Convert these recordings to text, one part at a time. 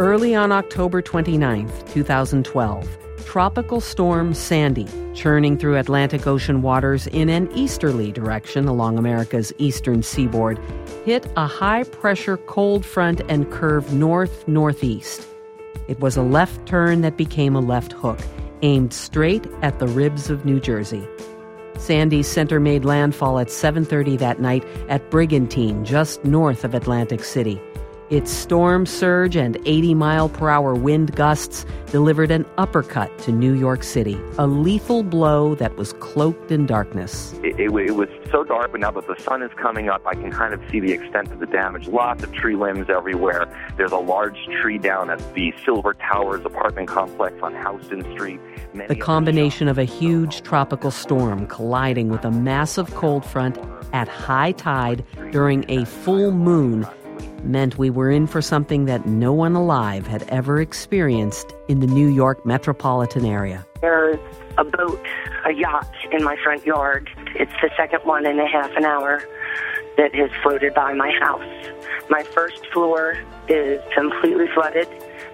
Early on October 29, 2012, Tropical Storm Sandy, churning through Atlantic Ocean waters in an easterly direction along America's eastern seaboard, hit a high pressure cold front and curved north northeast. It was a left turn that became a left hook, aimed straight at the ribs of New Jersey. Sandy's center made landfall at 7:30 that night at Brigantine, just north of Atlantic City. Its storm surge and 80 mile per hour wind gusts delivered an uppercut to New York City, a lethal blow that was cloaked in darkness. It, it, it, was so dark, but now that the sun is coming up, I can kind of see the extent of the damage. Lots of tree limbs everywhere. There's a large tree down at the Silver Towers apartment complex on Houston Street. Many the combination of a huge tropical storm colliding with a massive cold front at high tide during a full moon meant we were in for something that no one alive had ever experienced in the New York metropolitan area. There's a boat, a yacht in my front yard. It's the second one in a half an hour that has floated by my house. My first floor is completely flooded.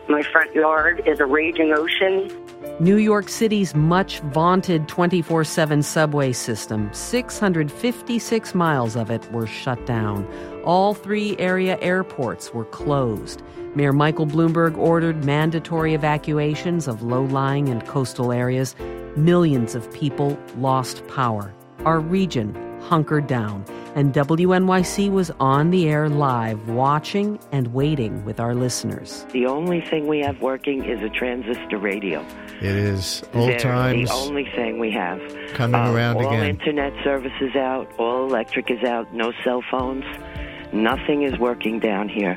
My front yard is a raging ocean. New York City's much vaunted 24 7 subway system, 656 miles of it were shut down. All three area airports were closed. Mayor Michael Bloomberg ordered mandatory evacuations of low lying and coastal areas. Millions of people lost power. Our region hunkered down and WNYC was on the air live, watching and waiting with our listeners. The only thing we have working is a transistor radio. It is old They're times. The only thing we have coming uh, around all again. All internet services out. All electric is out. No cell phones. Nothing is working down here.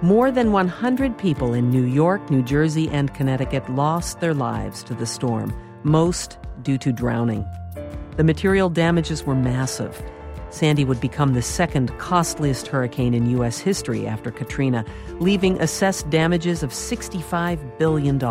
More than 100 people in New York, New Jersey, and Connecticut lost their lives to the storm, most due to drowning. The material damages were massive. Sandy would become the second costliest hurricane in U.S. history after Katrina, leaving assessed damages of $65 billion.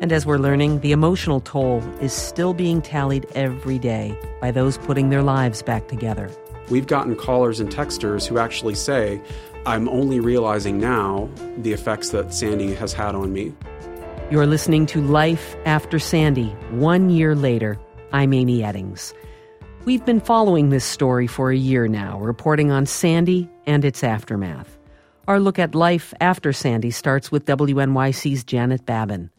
And as we're learning, the emotional toll is still being tallied every day by those putting their lives back together. We've gotten callers and texters who actually say, I'm only realizing now the effects that Sandy has had on me. You're listening to Life After Sandy, one year later. I'm Amy Eddings. We've been following this story for a year now, reporting on Sandy and its aftermath. Our look at life after Sandy starts with WNYC's Janet Babin.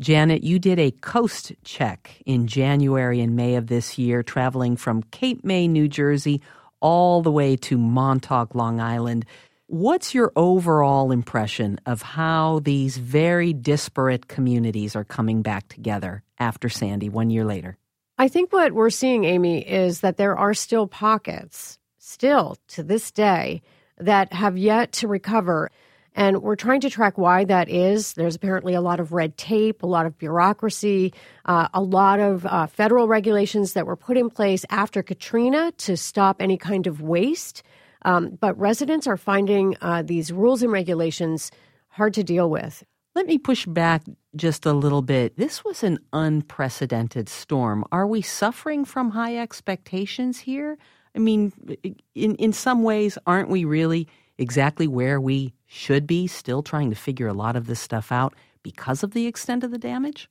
Janet, you did a coast check in January and May of this year, traveling from Cape May, New Jersey, all the way to Montauk, Long Island. What's your overall impression of how these very disparate communities are coming back together after Sandy one year later? I think what we're seeing, Amy, is that there are still pockets, still to this day, that have yet to recover. And we're trying to track why that is. There's apparently a lot of red tape, a lot of bureaucracy, uh, a lot of uh, federal regulations that were put in place after Katrina to stop any kind of waste. Um, but residents are finding uh, these rules and regulations hard to deal with. Let me push back just a little bit. This was an unprecedented storm. Are we suffering from high expectations here? I mean, in, in some ways, aren't we really exactly where we should be, still trying to figure a lot of this stuff out because of the extent of the damage?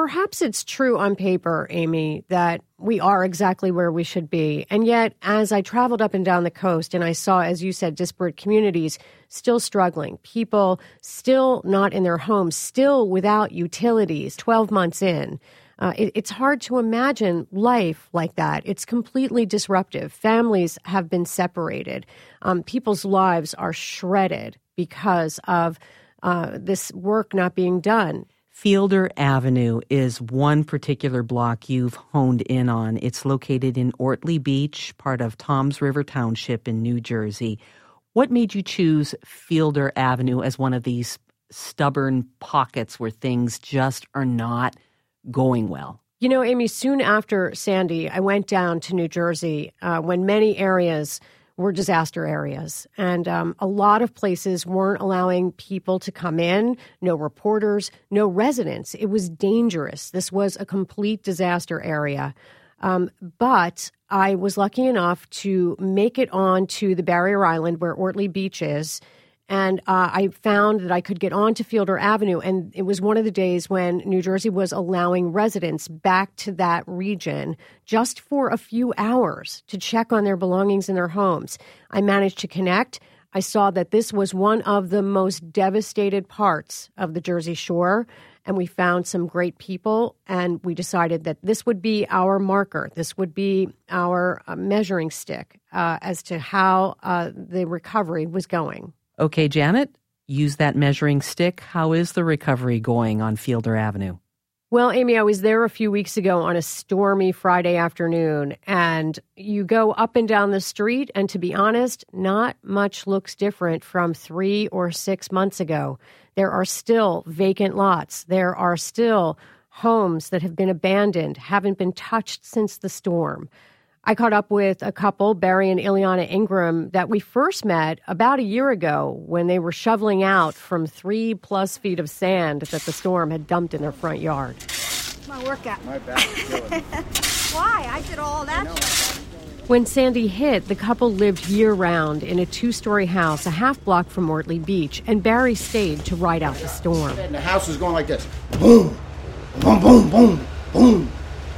Perhaps it's true on paper, Amy, that we are exactly where we should be. And yet, as I traveled up and down the coast and I saw, as you said, disparate communities still struggling, people still not in their homes, still without utilities 12 months in. Uh, it, it's hard to imagine life like that. It's completely disruptive. Families have been separated. Um, people's lives are shredded because of uh, this work not being done. Fielder Avenue is one particular block you've honed in on. It's located in Ortley Beach, part of Toms River Township in New Jersey. What made you choose Fielder Avenue as one of these stubborn pockets where things just are not going well? You know, Amy, soon after Sandy, I went down to New Jersey uh, when many areas were disaster areas. And um, a lot of places weren't allowing people to come in, no reporters, no residents. It was dangerous. This was a complete disaster area. Um, but I was lucky enough to make it on to the barrier island where Ortley Beach is. And uh, I found that I could get onto Fielder Avenue. And it was one of the days when New Jersey was allowing residents back to that region just for a few hours to check on their belongings in their homes. I managed to connect. I saw that this was one of the most devastated parts of the Jersey Shore. And we found some great people, and we decided that this would be our marker. This would be our uh, measuring stick uh, as to how uh, the recovery was going. Okay, Janet, use that measuring stick. How is the recovery going on Fielder Avenue? Well, Amy, I was there a few weeks ago on a stormy Friday afternoon, and you go up and down the street, and to be honest, not much looks different from three or six months ago. There are still vacant lots. There are still homes that have been abandoned, haven't been touched since the storm. I caught up with a couple, Barry and Ileana Ingram, that we first met about a year ago when they were shoveling out from three plus feet of sand that the storm had dumped in their front yard. My workout. My back is killing. Why? I did all that. When Sandy hit, the couple lived year round in a two story house a half block from Ortley Beach, and Barry stayed to ride out the storm. And the house was going like this boom, boom, boom, boom, boom.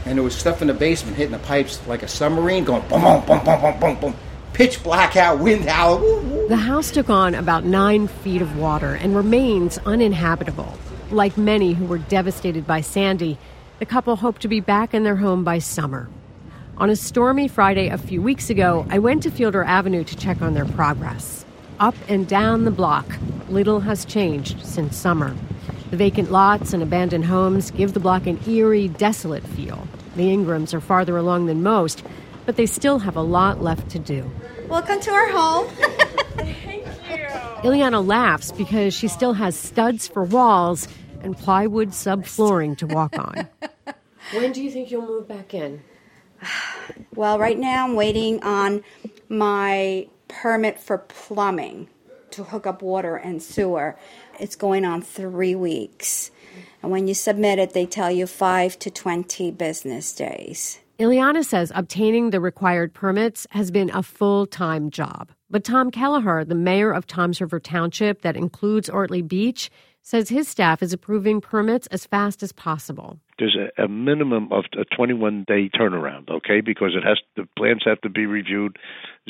And there was stuff in the basement hitting the pipes like a submarine going boom, boom, boom, boom, boom, boom, boom. Pitch black out, wind woo. The house took on about nine feet of water and remains uninhabitable. Like many who were devastated by Sandy, the couple hope to be back in their home by summer. On a stormy Friday a few weeks ago, I went to Fielder Avenue to check on their progress. Up and down the block, little has changed since summer. The vacant lots and abandoned homes give the block an eerie, desolate feel. The Ingrams are farther along than most, but they still have a lot left to do. Welcome to our home. Thank you. Ileana laughs because she still has studs for walls and plywood subflooring to walk on. when do you think you'll move back in? well, right now I'm waiting on my permit for plumbing to hook up water and sewer. It's going on three weeks. And when you submit it, they tell you five to 20 business days. Ileana says obtaining the required permits has been a full time job. But Tom Kelaher, the mayor of Toms River Township that includes Ortley Beach, says his staff is approving permits as fast as possible. There's a, a minimum of a 21 day turnaround, okay? Because it has the plans have to be reviewed,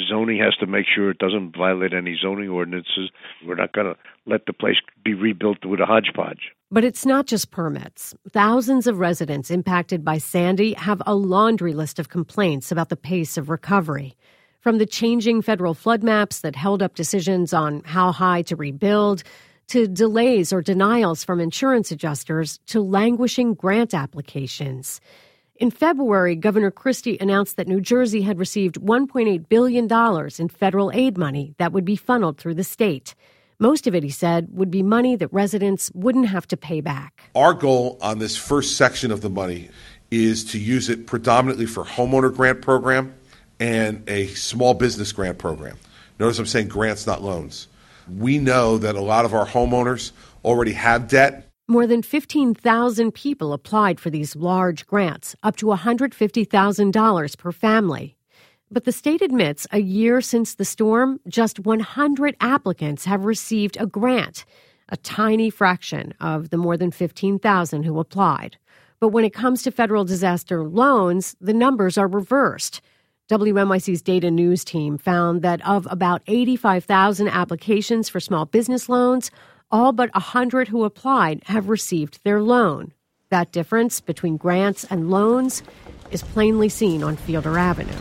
zoning has to make sure it doesn't violate any zoning ordinances. We're not going to let the place be rebuilt with a hodgepodge. But it's not just permits. Thousands of residents impacted by Sandy have a laundry list of complaints about the pace of recovery. From the changing federal flood maps that held up decisions on how high to rebuild, to delays or denials from insurance adjusters, to languishing grant applications. In February, Governor Christie announced that New Jersey had received $1.8 billion in federal aid money that would be funneled through the state. Most of it, he said, would be money that residents wouldn't have to pay back. Our goal on this first section of the money is to use it predominantly for homeowner grant program and a small business grant program. Notice I'm saying grants, not loans. We know that a lot of our homeowners already have debt. More than 15,000 people applied for these large grants, up to $150,000 per family. But the state admits a year since the storm, just 100 applicants have received a grant, a tiny fraction of the more than 15,000 who applied. But when it comes to federal disaster loans, the numbers are reversed. WNYC's data news team found that of about 85,000 applications for small business loans, all but 100 who applied have received their loan. That difference between grants and loans is plainly seen on Fielder Avenue.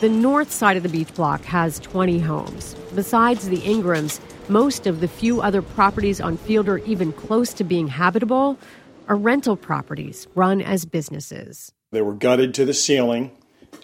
The north side of the beach block has 20 homes. Besides the Ingrams, most of the few other properties on Fielder even close to being habitable are rental properties run as businesses. They were gutted to the ceiling,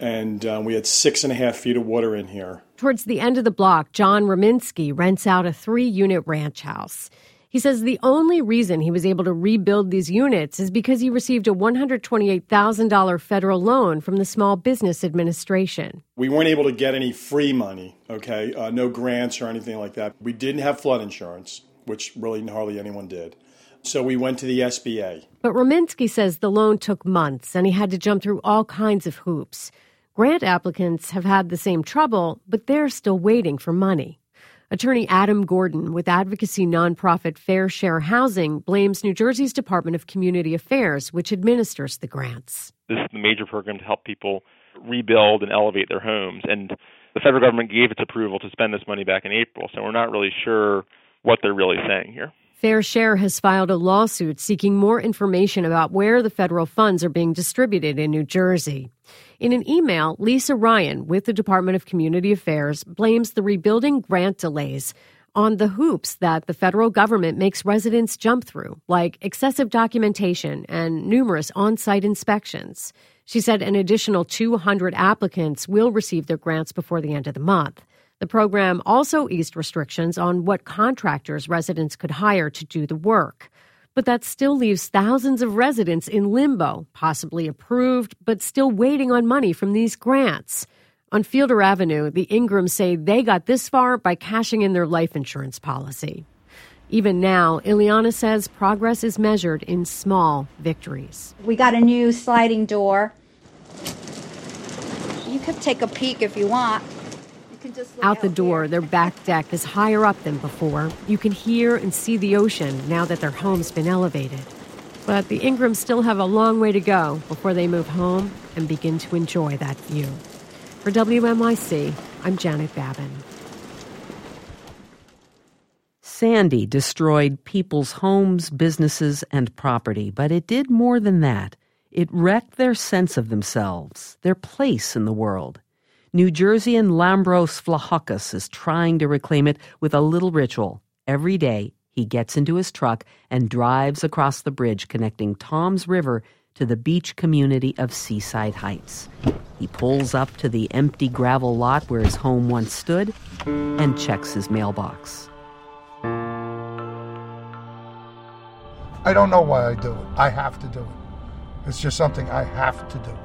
and uh, we had six and a half feet of water in here. Towards the end of the block, John Rominsky rents out a three unit ranch house. He says the only reason he was able to rebuild these units is because he received a $128,000 federal loan from the Small Business Administration. We weren't able to get any free money, okay? Uh, no grants or anything like that. We didn't have flood insurance, which really hardly anyone did. So we went to the SBA. But Rominsky says the loan took months and he had to jump through all kinds of hoops. Grant applicants have had the same trouble, but they're still waiting for money. Attorney Adam Gordon with advocacy nonprofit Fair Share Housing blames New Jersey's Department of Community Affairs, which administers the grants. This is the major program to help people rebuild and elevate their homes. And the federal government gave its approval to spend this money back in April, so we're not really sure what they're really saying here. Fair Share has filed a lawsuit seeking more information about where the federal funds are being distributed in New Jersey. In an email, Lisa Ryan with the Department of Community Affairs blames the rebuilding grant delays on the hoops that the federal government makes residents jump through, like excessive documentation and numerous on site inspections. She said an additional 200 applicants will receive their grants before the end of the month. The program also eased restrictions on what contractors residents could hire to do the work. But that still leaves thousands of residents in limbo, possibly approved, but still waiting on money from these grants. On Fielder Avenue, the Ingrams say they got this far by cashing in their life insurance policy. Even now, Ileana says progress is measured in small victories. We got a new sliding door. You could take a peek if you want. Out the door, their back deck is higher up than before. You can hear and see the ocean now that their home's been elevated. But the Ingrams still have a long way to go before they move home and begin to enjoy that view. For WNYC, I'm Janet Babin. Sandy destroyed people's homes, businesses, and property, but it did more than that. It wrecked their sense of themselves, their place in the world. New Jerseyan Lambros Vlahakis is trying to reclaim it with a little ritual. Every day, he gets into his truck and drives across the bridge connecting Toms River to the beach community of Seaside Heights. He pulls up to the empty gravel lot where his home once stood and checks his mailbox. I don't know why I do it. I have to do it. It's just something I have to do.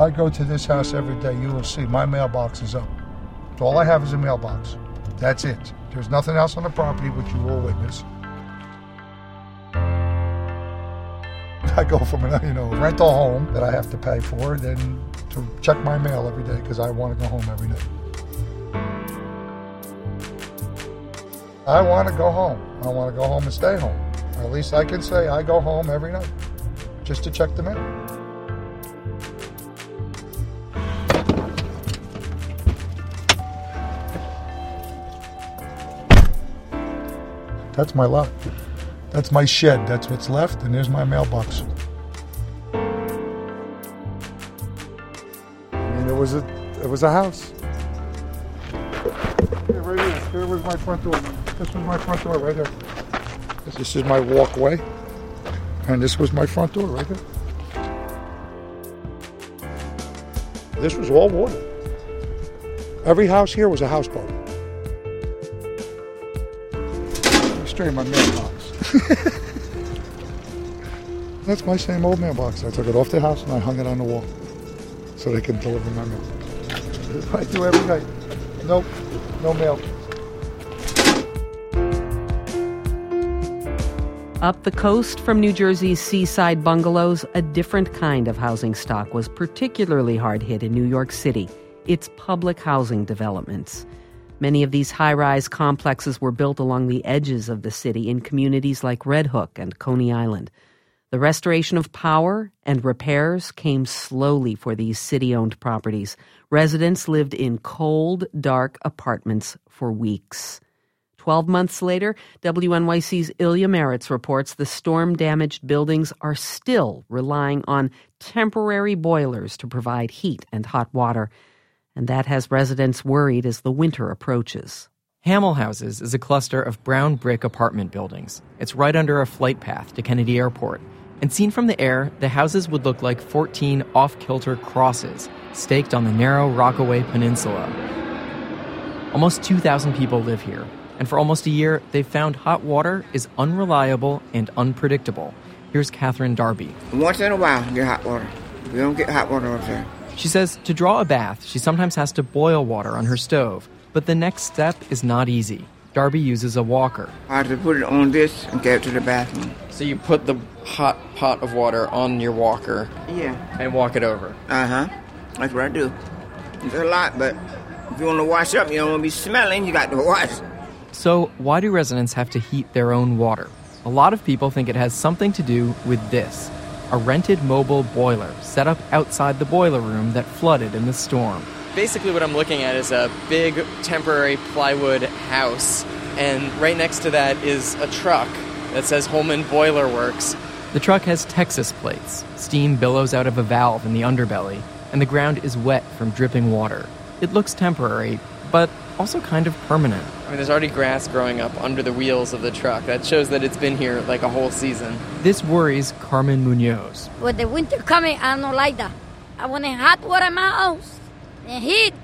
I go to this house every day. You will see my mailbox is up. All I have is a mailbox. That's it. There's nothing else on the property which you will witness. I go from a you know rental home that I have to pay for, then to check my mail every day because I want to go home every night. I want to go home. I want to go home and stay home. At least I can say I go home every night just to check the mail. That's my lot. That's my shed. That's what's left, and there's my mailbox. Mean, it was a, it was a house. Here, right here. Here was my front door. This was my front door right here. This is my walkway, and this was my front door right there. This was all water. Every house here was a houseboat. In my mailbox. That's my same old mailbox. I took it off the house and I hung it on the wall so they can deliver my mail. I do every night. Nope, no mail. Up the coast from New Jersey's seaside bungalows, a different kind of housing stock was particularly hard hit in New York City its public housing developments. Many of these high rise complexes were built along the edges of the city in communities like Red Hook and Coney Island. The restoration of power and repairs came slowly for these city owned properties. Residents lived in cold, dark apartments for weeks. Twelve months later, WNYC's Ilya Marritz reports the storm damaged buildings are still relying on temporary boilers to provide heat and hot water and that has residents worried as the winter approaches. Hammel Houses is a cluster of brown brick apartment buildings. It's right under a flight path to Kennedy Airport. And seen from the air, the houses would look like 14 off kilter crosses staked on the narrow Rockaway Peninsula. Almost 2,000 people live here, and for almost a year, they've found hot water is unreliable and unpredictable. Here's Catherine Darby. Once in a while, you get hot water. We don't get hot water all the time. She says to draw a bath, she sometimes has to boil water on her stove, but the next step is not easy. Darby uses a walker. I have to put it on this and get it to the bathroom. So you put the hot pot of water on your walker. Yeah. And walk it over. Uh huh. That's what I do. It's a lot, but If you want to wash up, you don't want to be smelling, you got to wash. So, why do residents have to heat their own water? A lot of people think it has something to do with this a rented mobile boiler set up outside the boiler room that flooded in the storm. Basically, what I'm looking at is a big temporary plywood house, and right next to that is a truck that says Holman Boiler Works. The truck has Texas plates. Steam billows out of a valve in the underbelly, and the ground is wet from dripping water. It looks temporary, but also kind of permanent. I mean, there's already grass growing up under the wheels of the truck. That shows that it's been here like a whole season. This worries Carmen Munoz. With the winter coming, I don't like that. I want a hot water in my house and heat.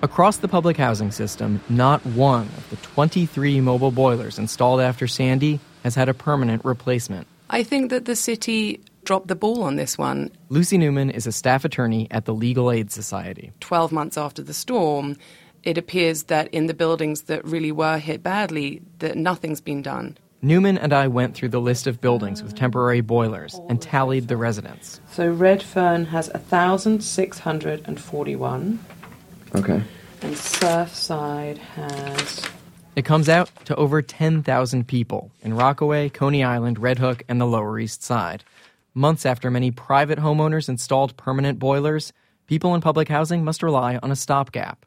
Across the public housing system, not one of the 23 mobile boilers installed after Sandy has had a permanent replacement. I think that the city dropped the ball on this one. Lucy Newman is a staff attorney at the Legal Aid Society. 12 months after the storm, it appears that in the buildings that really were hit badly, that nothing's been done. Newman and I went through the list of buildings with temporary boilers and tallied the residents. So Redfern has 1,641. Okay. And Surfside has. It comes out to over 10,000 people in Rockaway, Coney Island, Red Hook, and the Lower East Side. Months after many private homeowners installed permanent boilers, people in public housing must rely on a stopgap.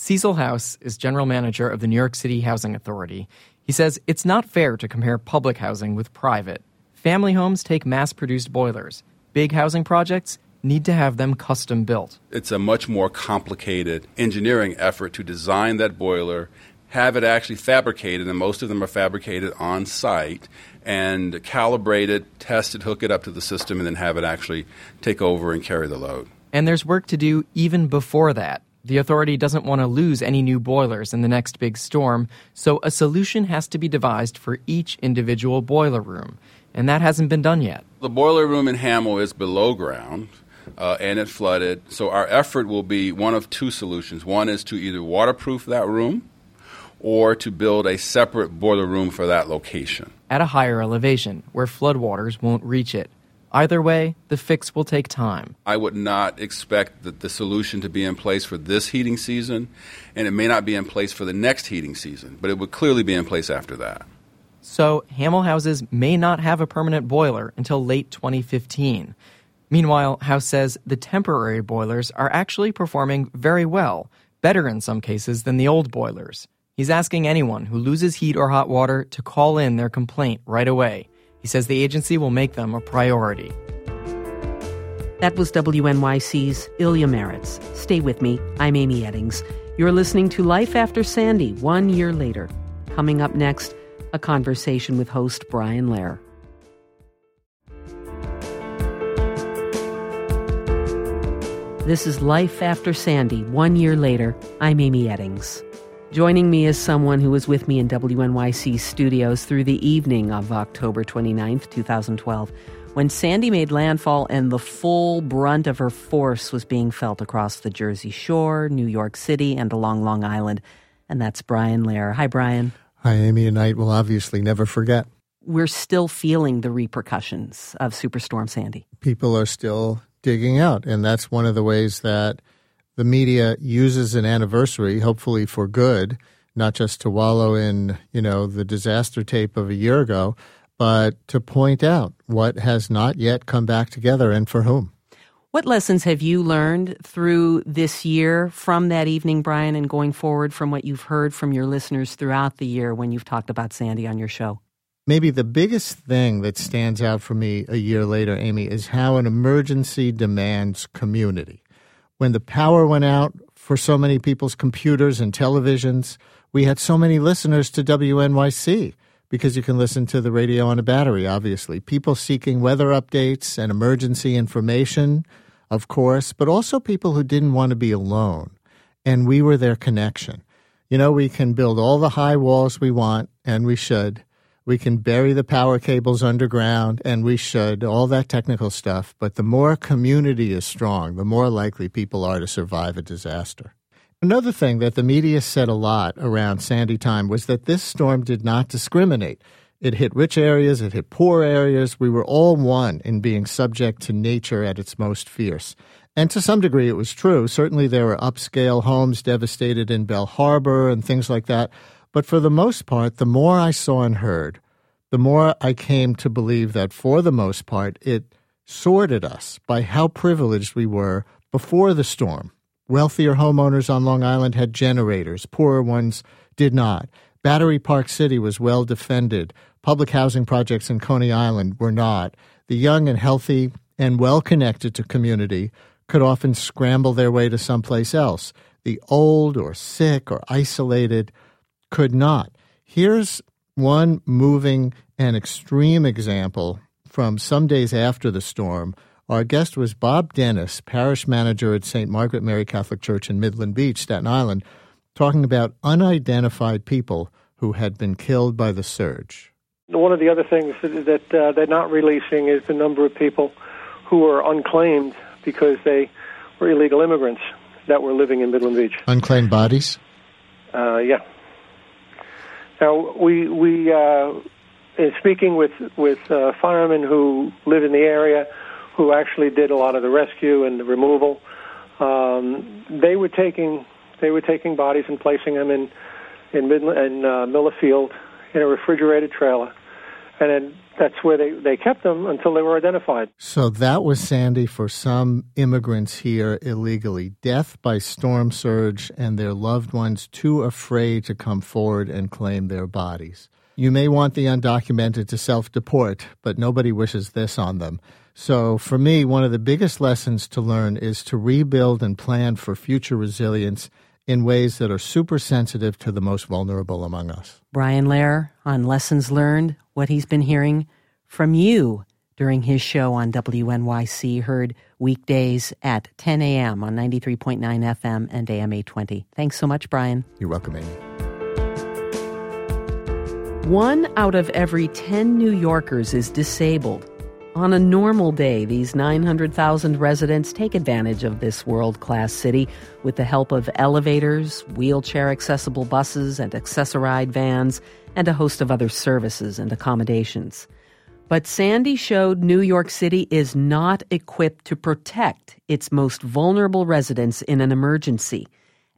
Cecil House is general manager of the New York City Housing Authority. He says it's not fair to compare public housing with private. Family homes take mass produced boilers. Big housing projects need to have them custom built. It's a much more complicated engineering effort to design that boiler, have it actually fabricated, and most of them are fabricated on site, and calibrate it, test it, hook it up to the system, and then have it actually take over and carry the load. And there's work to do even before that. The authority doesn't want to lose any new boilers in the next big storm, so a solution has to be devised for each individual boiler room. And that hasn't been done yet. The boiler room in Hammel is below ground. Uh, and it flooded. So our effort will be one of two solutions. One is to either waterproof that room or to build a separate boiler room for that location. At a higher elevation, where floodwaters won't reach it. Either way, the fix will take time. I would not expect the, the solution to be in place for this heating season, and it may not be in place for the next heating season, but it would clearly be in place after that. So, Hammel houses may not have a permanent boiler until late 2015. Meanwhile, House says the temporary boilers are actually performing very well, better in some cases than the old boilers. He's asking anyone who loses heat or hot water to call in their complaint right away. He says the agency will make them a priority. That was WNYC's Ilya Marritz. Stay with me. I'm Amy Eddings. You're listening to Life After Sandy, one year later. Coming up next, a conversation with host Brian Lehrer. This is Life After Sandy, one year later. I'm Amy Eddings. Joining me is someone who was with me in WNYC studios through the evening of October 29th, 2012, when Sandy made landfall and the full brunt of her force was being felt across the Jersey Shore, New York City, and along Long Island. And that's Brian Lehrer. Hi, Brian. Hi, Amy and night will obviously never forget. We're still feeling the repercussions of Superstorm Sandy. People are still digging out. And that's one of the ways that the media uses an anniversary, hopefully for good, not just to wallow in, you know, the disaster tape of a year ago, but to point out what has not yet come back together and for whom. What lessons have you learned through this year from that evening, Brian, and going forward from what you've heard from your listeners throughout the year when you've talked about Sandy on your show? Maybe the biggest thing that stands out for me a year later, Amy, is how an emergency demands community. When the power went out for so many people's computers and televisions, we had so many listeners to WNYC because you can listen to the radio on a battery, obviously. People seeking weather updates and emergency information, of course, but also people who didn't want to be alone. And we were their connection. You know, we can build all the high walls we want, and we should. We can bury the power cables underground, and we should, all that technical stuff. But the more community is strong, the more likely people are to survive a disaster. Another thing that the media said a lot around Sandy time was that this storm did not discriminate. It hit rich areas, it hit poor areas. We were all one in being subject to nature at its most fierce. And to some degree, it was true. Certainly, there were upscale homes devastated in Belle Harbor and things like that. But for the most part, the more I saw and heard, the more I came to believe that for the most part, it sorted us by how privileged we were before the storm. Wealthier homeowners on Long Island had generators, poorer ones did not. Battery Park City was well defended. Public housing projects in Coney Island were not. The young and healthy and well connected to community could often scramble their way to someplace else. The old or sick or isolated could not. Here's one moving and extreme example from some days after the storm. Our guest was Bob Dennis, parish manager at St. Margaret Mary Catholic Church in Midland Beach, Staten Island, talking about unidentified people who had been killed by the surge. One of the other things that uh, they're not releasing is the number of people who are unclaimed because they were illegal immigrants that were living in Midland Beach. Unclaimed bodies? Uh, yeah. Now we we uh, in speaking with with uh, firemen who live in the area, who actually did a lot of the rescue and the removal. Um, they were taking they were taking bodies and placing them in in Midland in uh, Miller Field in a refrigerated trailer, and then that's where they, they kept them until they were identified. So that was Sandy for some immigrants here illegally. Death by storm surge and their loved ones too afraid to come forward and claim their bodies. You may want the undocumented to self deport, but nobody wishes this on them. So, for me, one of the biggest lessons to learn is to rebuild and plan for future resilience in ways that are super sensitive to the most vulnerable among us. Brian Lehrer on Lessons Learned, what he's been hearing from you during his show on WNYC, heard weekdays at 10 a.m. on 93.9 FM and AM 820. Thanks so much, Brian. You're welcome, Amy. One out of every 10 New Yorkers is disabled. On a normal day, these 900,000 residents take advantage of this world class city with the help of elevators, wheelchair accessible buses, and Access-A-Ride vans, and a host of other services and accommodations. But Sandy showed New York City is not equipped to protect its most vulnerable residents in an emergency.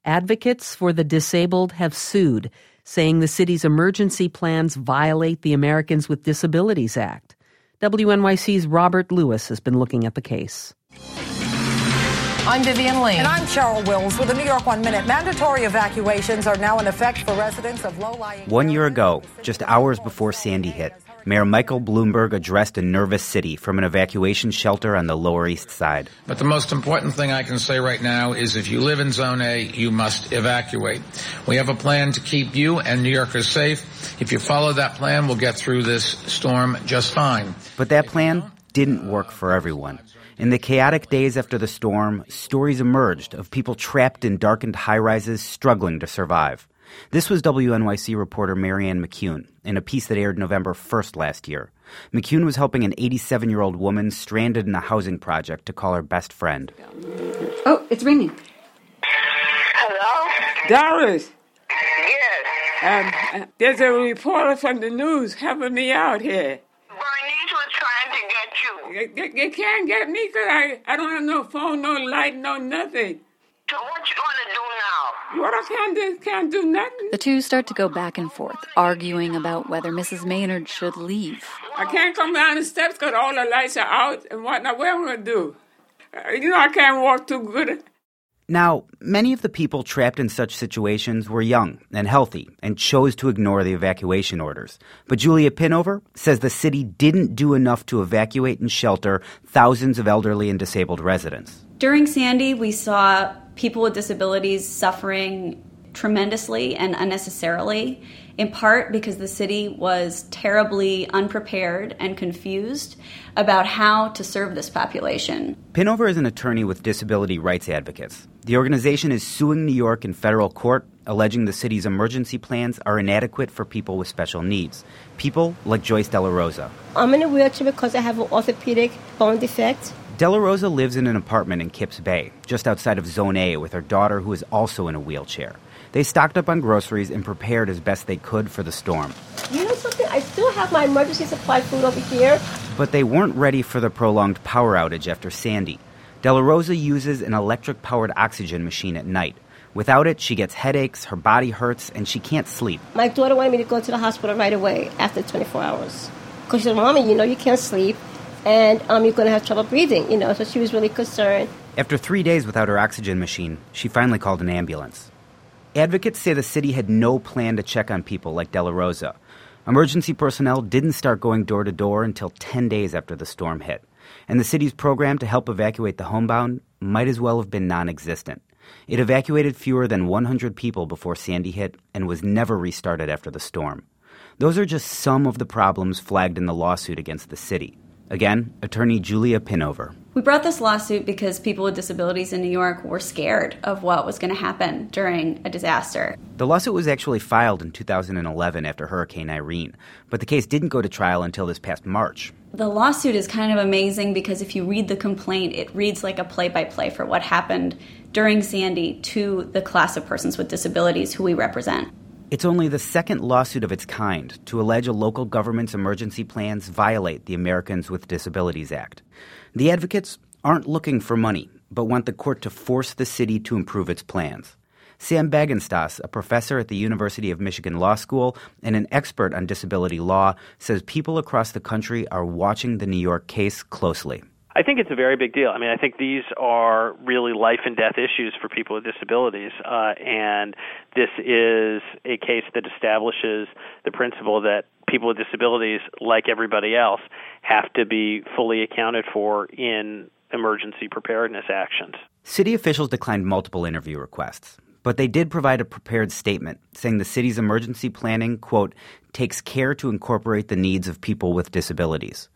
Advocates for the disabled have sued saying the city's emergency plans violate the Americans with Disabilities Act. WNYC's Robert Lewis has been looking at the case. I'm Vivian Lee. And I'm Cheryl Wills with the New York One Minute. Mandatory evacuations are now in effect for residents of low lying. One year ago, just hours before Sandy hit, Mayor Michael Bloomberg addressed a nervous city from an evacuation shelter on the Lower East Side. But the most important thing I can say right now is if you live in Zone A, you must evacuate. We have a plan to keep you and New Yorkers safe. If you follow that plan, we'll get through this storm just fine. But that plan didn't work for everyone. In the chaotic days after the storm, stories emerged of people trapped in darkened high rises struggling to survive. This was WNYC reporter Marianne McCune in a piece that aired November 1st last year. McCune was helping an 87 year old woman stranded in a housing project to call her best friend. Oh, it's ringing. Hello? Doris. Yes. Um, there's a reporter from the news helping me out here. Bernice was trying to get you. They, they can't get me because I, I don't have no phone, no light, no nothing. So what you want to do now? What I can't do, can't do nothing. The two start to go back and forth, arguing about whether Mrs. Maynard should leave. I can't come down the steps because all the lights are out and whatnot. What am I going to do? Uh, you know, I can't walk too good. Now, many of the people trapped in such situations were young and healthy and chose to ignore the evacuation orders. But Julia Pinover says the city didn't do enough to evacuate and shelter thousands of elderly and disabled residents. During Sandy, we saw people with disabilities suffering tremendously and unnecessarily, in part because the city was terribly unprepared and confused about how to serve this population. Pinover is an attorney with disability rights advocates. The organization is suing New York in federal court, alleging the city's emergency plans are inadequate for people with special needs. People like Joyce Della Rosa. I'm in a wheelchair because I have an orthopedic bone defect. Della Rosa lives in an apartment in Kips Bay, just outside of Zone A, with her daughter who is also in a wheelchair. They stocked up on groceries and prepared as best they could for the storm. You know something? I still have my emergency supply food over here. But they weren't ready for the prolonged power outage after Sandy. De La Rosa uses an electric powered oxygen machine at night. Without it, she gets headaches, her body hurts, and she can't sleep. My daughter wanted me to go to the hospital right away after 24 hours. Because she said, Mommy, you know, you can't sleep and um, you're going to have trouble breathing, you know. So she was really concerned. After three days without her oxygen machine, she finally called an ambulance. Advocates say the city had no plan to check on people like De La Rosa. Emergency personnel didn't start going door to door until 10 days after the storm hit. And the city's program to help evacuate the homebound might as well have been non existent. It evacuated fewer than 100 people before Sandy hit and was never restarted after the storm. Those are just some of the problems flagged in the lawsuit against the city. Again, attorney Julia Pinover. We brought this lawsuit because people with disabilities in New York were scared of what was going to happen during a disaster. The lawsuit was actually filed in 2011 after Hurricane Irene, but the case didn't go to trial until this past March. The lawsuit is kind of amazing because if you read the complaint, it reads like a play by play for what happened during Sandy to the class of persons with disabilities who we represent. It's only the second lawsuit of its kind to allege a local government's emergency plans violate the Americans with Disabilities Act. The advocates aren't looking for money, but want the court to force the city to improve its plans. Sam Bagenstos, a professor at the University of Michigan Law School and an expert on disability law, says people across the country are watching the New York case closely. I think it's a very big deal. I mean, I think these are really life and death issues for people with disabilities, uh, and this is a case that establishes the principle that people with disabilities, like everybody else, have to be fully accounted for in emergency preparedness actions. City officials declined multiple interview requests, but they did provide a prepared statement saying the city's emergency planning, quote, takes care to incorporate the needs of people with disabilities.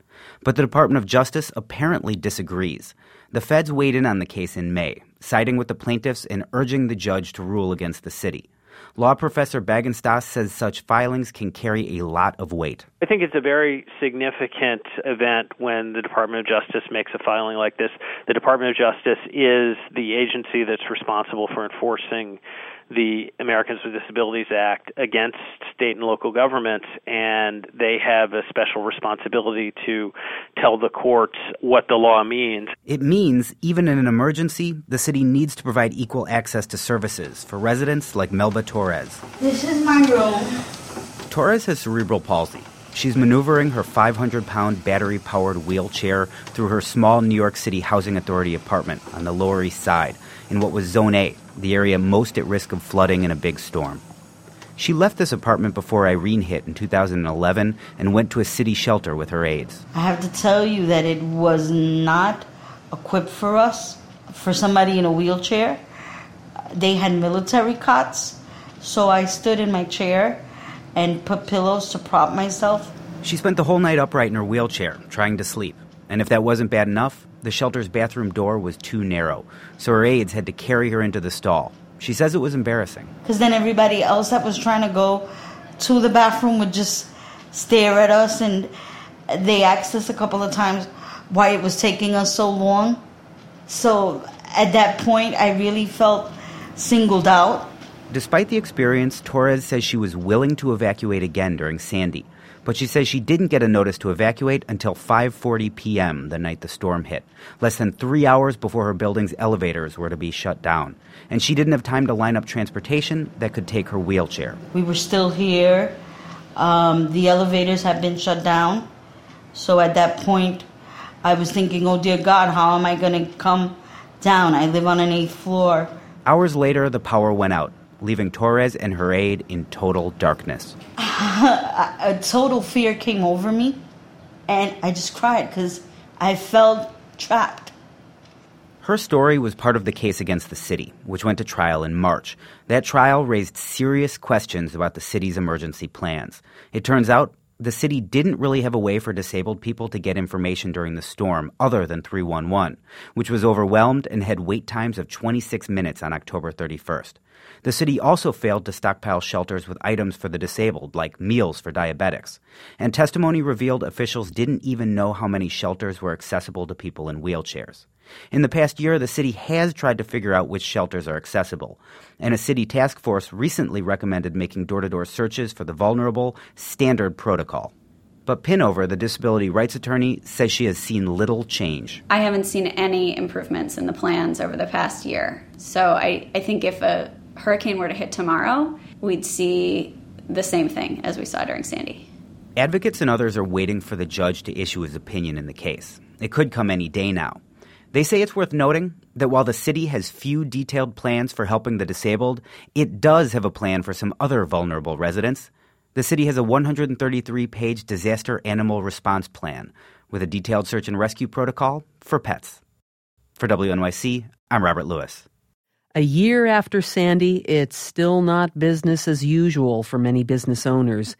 But the Department of Justice apparently disagrees. The feds weighed in on the case in May, siding with the plaintiffs and urging the judge to rule against the city. Law professor Bagenstos says such filings can carry a lot of weight. I think it's a very significant event when the Department of Justice makes a filing like this. The Department of Justice is the agency that's responsible for enforcing the Americans with Disabilities Act against state and local governments, and they have a special responsibility to tell the courts what the law means. It means, even in an emergency, the city needs to provide equal access to services for residents like Melba Torres. This is my room. Torres has cerebral palsy. She's maneuvering her 500 pound battery powered wheelchair through her small New York City Housing Authority apartment on the Lower East Side in what was Zone A, the area most at risk of flooding in a big storm. She left this apartment before Irene hit in 2011 and went to a city shelter with her aides. I have to tell you that it was not equipped for us, for somebody in a wheelchair. They had military cots, so I stood in my chair and put pillows to prop myself. She spent the whole night upright in her wheelchair, trying to sleep. And if that wasn't bad enough, the shelter's bathroom door was too narrow, so her aides had to carry her into the stall. She says it was embarrassing. Because then everybody else that was trying to go to the bathroom would just stare at us, and they asked us a couple of times why it was taking us so long. So at that point, I really felt singled out. Despite the experience, Torres says she was willing to evacuate again during Sandy but she says she didn't get a notice to evacuate until 5:40 p.m. the night the storm hit, less than 3 hours before her building's elevators were to be shut down, and she didn't have time to line up transportation that could take her wheelchair. We were still here. Um, the elevators had been shut down. So at that point, I was thinking, oh dear God, how am I going to come down? I live on an eighth floor. Hours later, the power went out, leaving Torres and her aide in total darkness. a total fear came over me, and I just cried because I felt trapped. Her story was part of the case against the city, which went to trial in March. That trial raised serious questions about the city's emergency plans. It turns out the city didn't really have a way for disabled people to get information during the storm other than 311, which was overwhelmed and had wait times of 26 minutes on October 31st. The city also failed to stockpile shelters with items for the disabled, like meals for diabetics. And testimony revealed officials didn't even know how many shelters were accessible to people in wheelchairs. In the past year, the city has tried to figure out which shelters are accessible, and a city task force recently recommended making door to door searches for the vulnerable standard protocol. But Pinover, the disability rights attorney, says she has seen little change. I haven't seen any improvements in the plans over the past year. So I, I think if a hurricane were to hit tomorrow, we'd see the same thing as we saw during Sandy. Advocates and others are waiting for the judge to issue his opinion in the case. It could come any day now. They say it's worth noting that while the city has few detailed plans for helping the disabled, it does have a plan for some other vulnerable residents. The city has a 133 page disaster animal response plan with a detailed search and rescue protocol for pets. For WNYC, I'm Robert Lewis. A year after Sandy, it's still not business as usual for many business owners.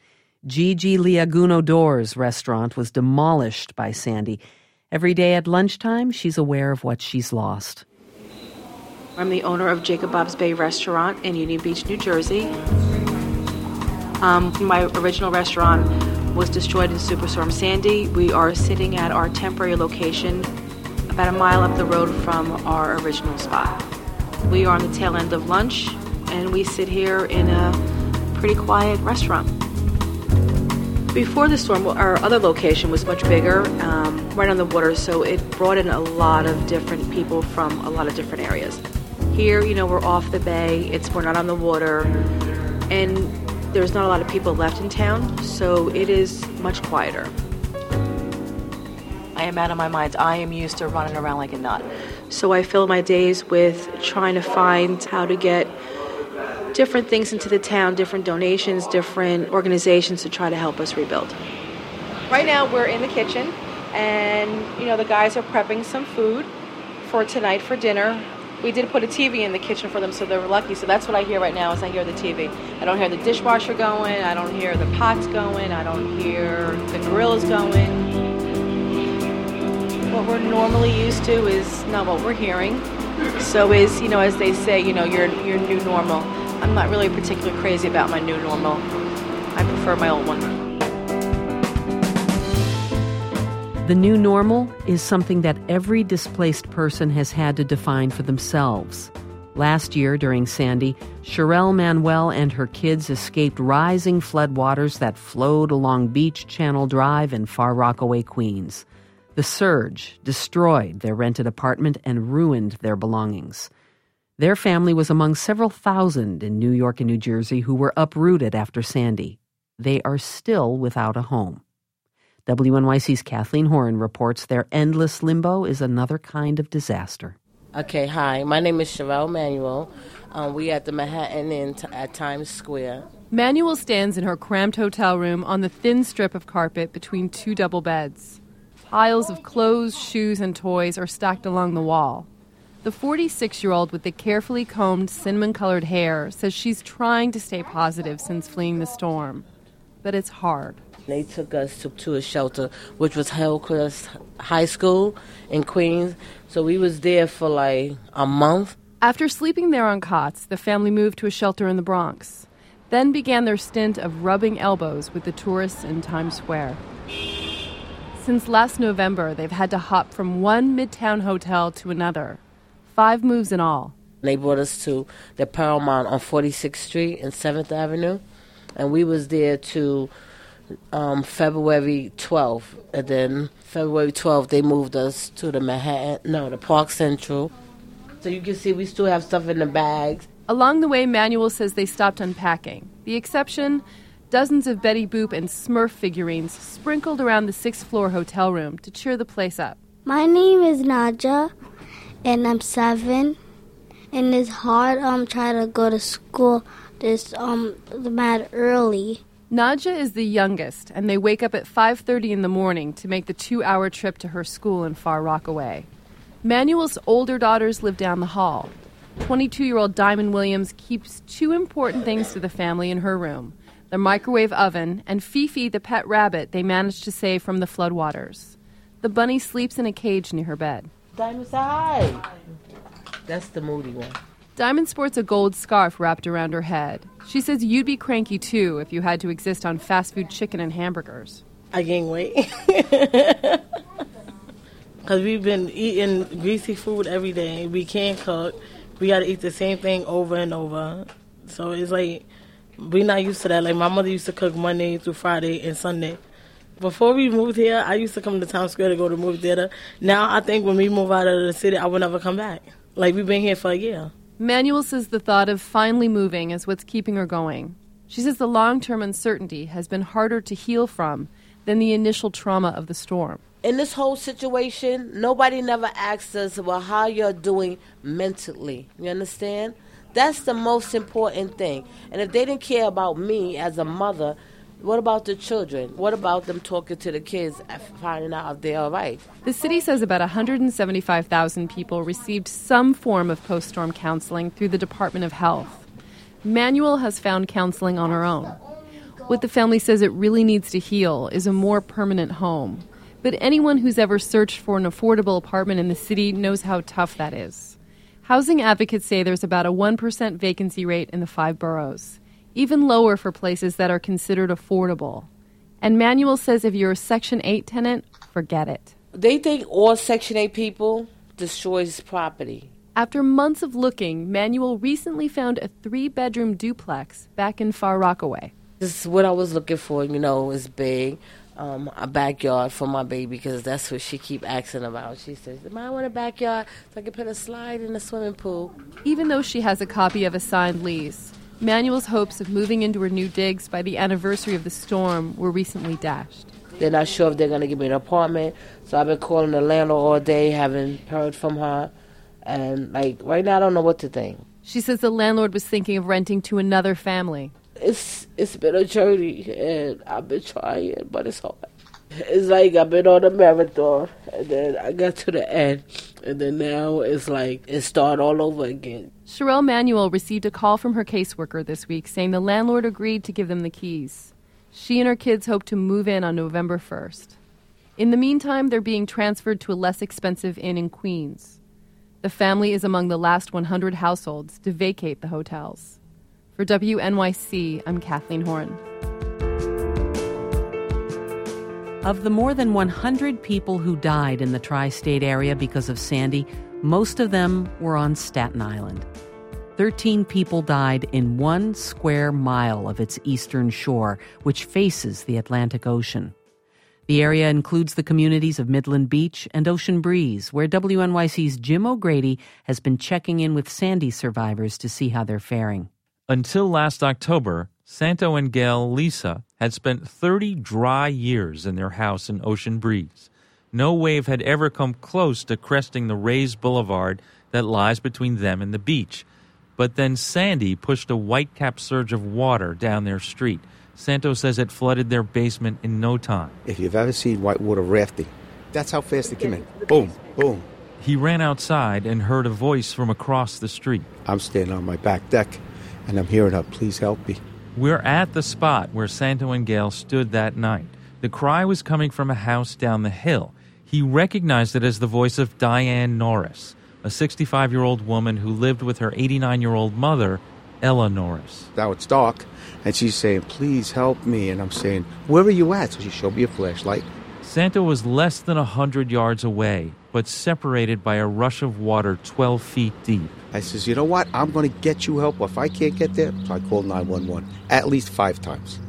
Gigi Liaguno Dorr's restaurant was demolished by Sandy. Every day at lunchtime, she's aware of what she's lost. I'm the owner of Jakeabob's Bay Restaurant in Union Beach, New Jersey. Um, my original restaurant was destroyed in Superstorm Sandy. We are sitting at our temporary location about a mile up the road from our original spot. We are on the tail end of lunch, and we sit here in a pretty quiet restaurant. Before the storm, our other location was much bigger, um, right on the water, so it brought in a lot of different people from a lot of different areas. Here, you know, we're off the bay, it's we're not on the water, and there's not a lot of people left in town, so it is much quieter. I am out of my mind. I am used to running around like a nut. So I fill my days with trying to find how to get different things into the town, different donations, different organizations to try to help us rebuild. Right now we're in the kitchen and you know the guys are prepping some food for tonight for dinner. We did put a TV in the kitchen for them so they were lucky. So that's what I hear right now is I hear the TV. I don't hear the dishwasher going, I don't hear the pots going, I don't hear the grills going. What we're normally used to is not what we're hearing. So is, you know, as they say, you know, your your new normal. I'm not really particularly crazy about my new normal. I prefer my old one. The new normal is something that every displaced person has had to define for themselves. Last year, during Sandy, Sherelle Manuel and her kids escaped rising floodwaters that flowed along Beach Channel Drive in Far Rockaway, Queens. The surge destroyed their rented apartment and ruined their belongings. Their family was among several thousand in New York and New Jersey who were uprooted after Sandy. They are still without a home. WNYC's Kathleen Horan reports their endless limbo is another kind of disaster. Okay, hi. My name is Sherelle Manuel. Um, we at the Manhattan Inn t- at Times Square. Manuel stands in her cramped hotel room on the thin strip of carpet between two double beds. Piles of clothes, shoes, and toys are stacked along the wall. The 46 year old with the carefully combed, cinnamon colored hair says she's trying to stay positive since fleeing the storm. But it's hard. They took us to, to a shelter, which was Hillcrest High School in Queens. So we was there for like a month. After sleeping there on cots, the family moved to a shelter in the Bronx. Then began their stint of rubbing elbows with the tourists in Times Square. Since last November, they've had to hop from one midtown hotel to another. Five moves in all. They brought us to the Paramount on 46th Street and 7th Avenue. And we was there to um, February 12th. And then February 12th, they moved us to the Manhattan, no, the Park Central. So you can see we still have stuff in the bags. Along the way, Manuel says they stopped unpacking. The exception dozens of Betty Boop and Smurf figurines sprinkled around the sixth floor hotel room to cheer the place up. My name is Naja, and I'm seven. And it's hard um trying to go to school this um the mad early. Nadja is the youngest, and they wake up at 5:30 in the morning to make the 2-hour trip to her school in Far Rockaway. Manuel's older daughters live down the hall. 22-year-old Diamond Williams keeps two important things to the family in her room: the microwave oven and Fifi, the pet rabbit they managed to save from the floodwaters. The bunny sleeps in a cage near her bed. Diamond, say hi. That's the moody one. Diamond sports a gold scarf wrapped around her head. She says you'd be cranky too if you had to exist on fast food chicken and hamburgers. I gain weight. Because we've been eating greasy food every day. We can't cook. We got to eat the same thing over and over. So it's like, we're not used to that. Like, my mother used to cook Monday through Friday and Sunday. Before we moved here, I used to come to Times Square to go to the movie theater. Now I think when we move out of the city, I will never come back. Like we've been here for a year. Manuel says the thought of finally moving is what's keeping her going. She says the long term uncertainty has been harder to heal from than the initial trauma of the storm. In this whole situation, nobody never asks us about how you're doing mentally. You understand? That's the most important thing. And if they didn't care about me as a mother, what about the children? What about them talking to the kids finding out if they're all right? The city says about 175,000 people received some form of post storm counseling through the Department of Health. Manuel has found counseling on her own. What the family says it really needs to heal is a more permanent home. But anyone who's ever searched for an affordable apartment in the city knows how tough that is. Housing advocates say there's about a 1% vacancy rate in the five boroughs even lower for places that are considered affordable. And Manuel says if you're a Section 8 tenant, forget it. They think all Section 8 people destroys property. After months of looking, Manuel recently found a three bedroom duplex back in Far Rockaway. This is what I was looking for, you know, it's big. Um, a backyard for my baby because that's what she keep asking about. She says, "I want a backyard so I can put a slide in the swimming pool." Even though she has a copy of a signed lease, Manuel's hopes of moving into her new digs by the anniversary of the storm were recently dashed. They're not sure if they're going to give me an apartment, so I've been calling the landlord all day, haven't heard from her. And, like, right now, I don't know what to think. She says the landlord was thinking of renting to another family. It's It's been a journey, and I've been trying, but it's hard. It's like I've been on a marathon, and then I got to the end, and then now it's like it started all over again. Sherelle Manuel received a call from her caseworker this week saying the landlord agreed to give them the keys. She and her kids hope to move in on November 1st. In the meantime, they're being transferred to a less expensive inn in Queens. The family is among the last 100 households to vacate the hotels. For WNYC, I'm Kathleen Horan. Of the more than 100 people who died in the tri state area because of Sandy, most of them were on Staten Island. 13 people died in one square mile of its eastern shore, which faces the Atlantic Ocean. The area includes the communities of Midland Beach and Ocean Breeze, where WNYC's Jim O'Grady has been checking in with Sandy survivors to see how they're faring. Until last October, Santo and Gail Lisa had spent 30 dry years in their house in Ocean Breeze. No wave had ever come close to cresting the raised boulevard that lies between them and the beach. But then Sandy pushed a white-capped surge of water down their street. Santo says it flooded their basement in no time. If you've ever seen whitewater rafting, that's how fast it came in. Boom, boom. He ran outside and heard a voice from across the street. I'm standing on my back deck, and I'm hearing her, please help me. We're at the spot where Santo and Gail stood that night. The cry was coming from a house down the hill. He recognized it as the voice of Diane Norris, a 65 year old woman who lived with her 89 year old mother, Ella Norris. Now it's dark, and she's saying, Please help me. And I'm saying, Where are you at? So she showed me a flashlight. Santo was less than a 100 yards away, but separated by a rush of water 12 feet deep. I says, You know what? I'm going to get you help. If I can't get there, so I called 911 at least five times.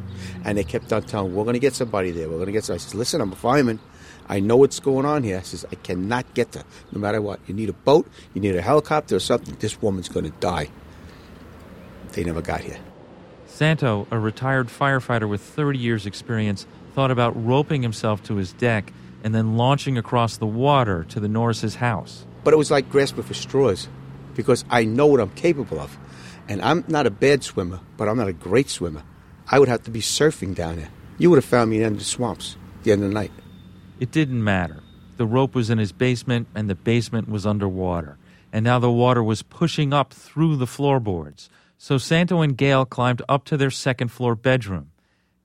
And they kept on telling, We're going to get somebody there. We're going to get somebody. I says, Listen, I'm a fireman. I know what's going on here. I says, I cannot get there. No matter what. You need a boat, you need a helicopter or something. This woman's going to die. They never got here. Santo, a retired firefighter with 30 years' experience, thought about roping himself to his deck and then launching across the water to the Norris's house. But it was like grasping for straws because I know what I'm capable of. And I'm not a bad swimmer, but I'm not a great swimmer. I would have to be surfing down there. You would have found me in the swamps at the end of the night. It didn't matter. The rope was in his basement, and the basement was underwater. And now the water was pushing up through the floorboards. So Santo and Gail climbed up to their second floor bedroom.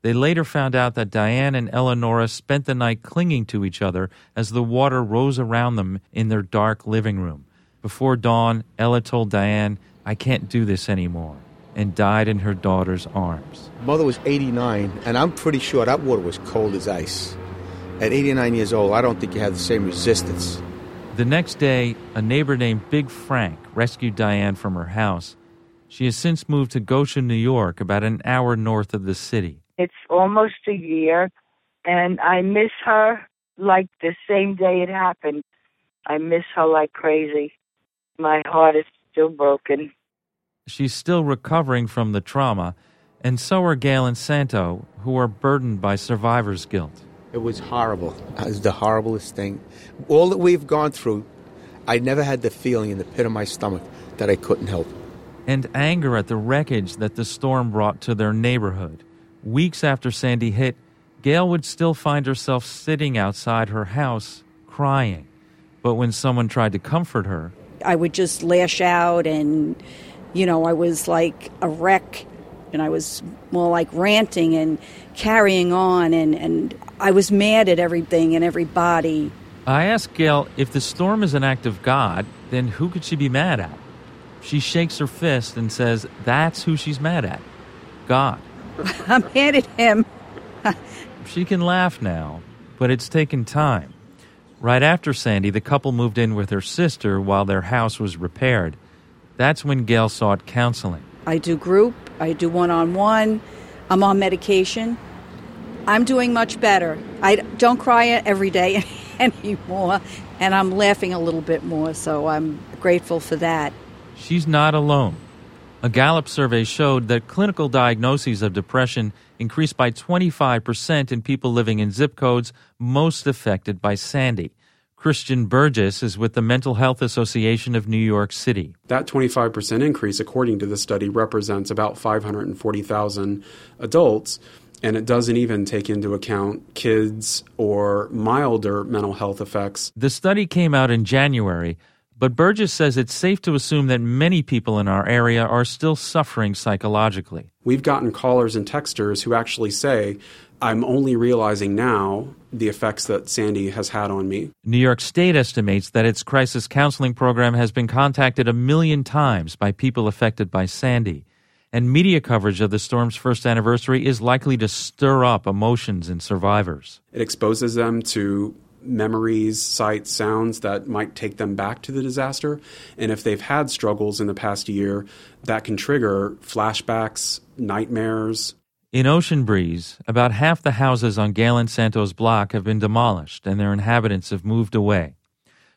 They later found out that Diane and Ella Norris spent the night clinging to each other as the water rose around them in their dark living room. Before dawn, Ella told Diane, I can't do this anymore, and died in her daughter's arms. Mother was 89, and I'm pretty sure that water was cold as ice. At 89 years old, I don't think you have the same resistance. The next day, a neighbor named Big Frank rescued Diane from her house. She has since moved to Goshen, New York, about an hour north of the city. It's almost a year and I miss her like the same day it happened. I miss her like crazy. My heart is still broken. She's still recovering from the trauma, and so are Gail and Santo, who are burdened by survivor's guilt. It was horrible. It was the horriblest thing. All that we've gone through, I never had the feeling in the pit of my stomach that I couldn't help. And anger at the wreckage that the storm brought to their neighborhood. Weeks after Sandy hit, Gail would still find herself sitting outside her house crying. But when someone tried to comfort her, I would just lash out and, you know, I was like a wreck and I was more like ranting and carrying on and, and I was mad at everything and everybody. I asked Gail if the storm is an act of God, then who could she be mad at? She shakes her fist and says that's who she's mad at God. I'm mad at him. she can laugh now, but it's taken time. Right after Sandy, the couple moved in with her sister while their house was repaired. That's when Gail sought counseling. I do group, I do one on one, I'm on medication. I'm doing much better. I don't cry every day anymore, and I'm laughing a little bit more, so I'm grateful for that. She's not alone. A Gallup survey showed that clinical diagnoses of depression increased by 25% in people living in zip codes most affected by Sandy. Christian Burgess is with the Mental Health Association of New York City. That 25% increase, according to the study, represents about 540,000 adults, and it doesn't even take into account kids or milder mental health effects. The study came out in January, but Burgess says it's safe to assume that many people in our area are still suffering psychologically. We've gotten callers and texters who actually say, I'm only realizing now the effects that Sandy has had on me. New York State estimates that its crisis counseling program has been contacted a million times by people affected by Sandy. And media coverage of the storm's first anniversary is likely to stir up emotions in survivors. It exposes them to memories, sights, sounds that might take them back to the disaster. And if they've had struggles in the past year, that can trigger flashbacks, nightmares. In Ocean Breeze, about half the houses on Gail and Santo's block have been demolished and their inhabitants have moved away.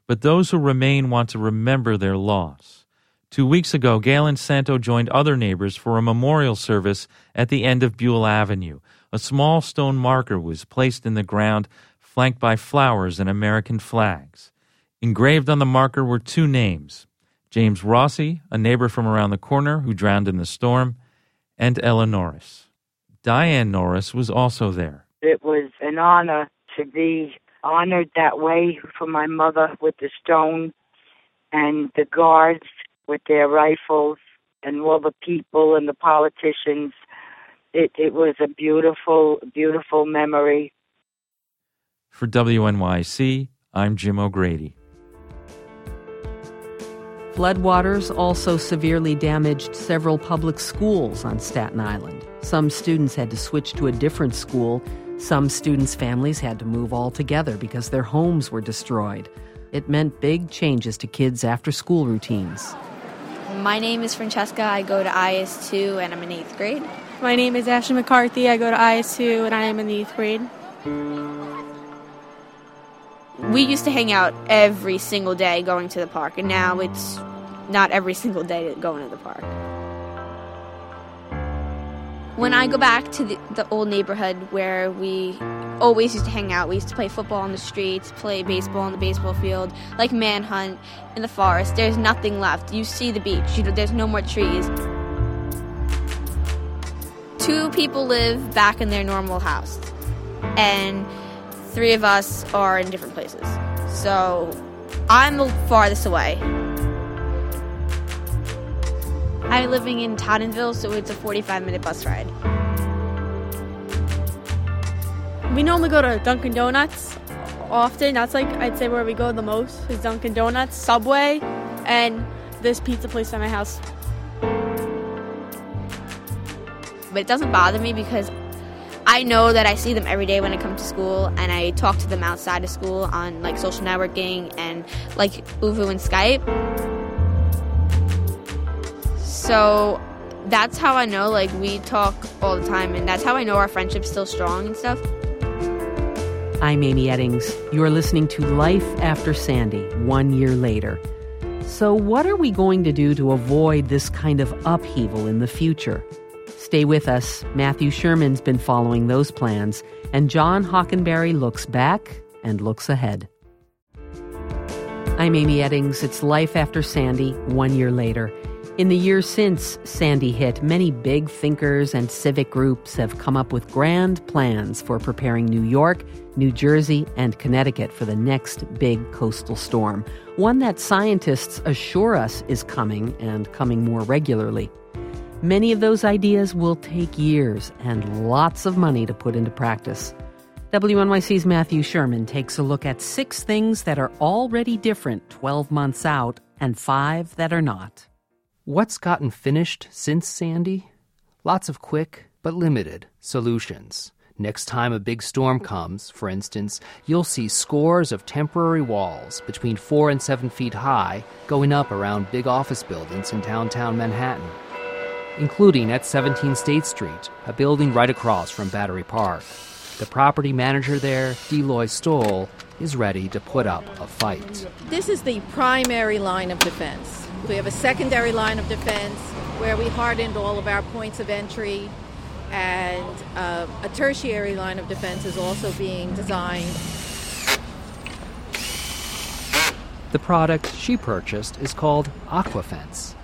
But those who remain want to remember their loss. Two weeks ago, Gail and Santo joined other neighbors for a memorial service at the end of Buel Avenue. A small stone marker was placed in the ground flanked by flowers and American flags. Engraved on the marker were two names James Rossi, a neighbor from around the corner who drowned in the storm, and Ella Norris. Diane Norris was also there. It was an honor to be honored that way for my mother with the stone and the guards with their rifles and all the people and the politicians. It, it was a beautiful, beautiful memory. For WNYC, I'm Jim O'Grady. Floodwaters also severely damaged several public schools on Staten Island. Some students had to switch to a different school. Some students' families had to move altogether because their homes were destroyed. It meant big changes to kids' after school routines. My name is Francesca. I go to IS2 and I'm in eighth grade. My name is Ashley McCarthy. I go to IS2 and I am in the eighth grade. We used to hang out every single day going to the park, and now it's not every single day going to the park. When I go back to the, the old neighborhood where we always used to hang out, we used to play football on the streets, play baseball on the baseball field, like manhunt in the forest. There's nothing left. You see the beach, you know, there's no more trees. Two people live back in their normal house, and three of us are in different places. So I'm the farthest away. I'm living in Tottenville, so it's a 45 minute bus ride. We normally go to Dunkin' Donuts often. That's like, I'd say, where we go the most is Dunkin' Donuts, Subway, and this pizza place at my house. But it doesn't bother me because I know that I see them every day when I come to school, and I talk to them outside of school on like social networking and like ooVoo and Skype. So that's how I know like we talk all the time, and that's how I know our friendship's still strong and stuff. I'm Amy Eddings. You're listening to Life After Sandy, one year later. So, what are we going to do to avoid this kind of upheaval in the future? Stay with us. Matthew Sherman's been following those plans, and John Hockenberry looks back and looks ahead. I'm Amy Eddings. It's Life After Sandy, one year later. In the years since Sandy hit, many big thinkers and civic groups have come up with grand plans for preparing New York, New Jersey, and Connecticut for the next big coastal storm, one that scientists assure us is coming and coming more regularly. Many of those ideas will take years and lots of money to put into practice. WNYC's Matthew Sherman takes a look at six things that are already different 12 months out and five that are not. What's gotten finished since Sandy? Lots of quick, but limited, solutions. Next time a big storm comes, for instance, you'll see scores of temporary walls between four and seven feet high going up around big office buildings in downtown Manhattan, including at 17 State Street, a building right across from Battery Park. The property manager there, Deloy Stoll, is ready to put up a fight. This is the primary line of defense. We have a secondary line of defense where we hardened all of our points of entry, and uh, a tertiary line of defense is also being designed. The product she purchased is called Aquafence.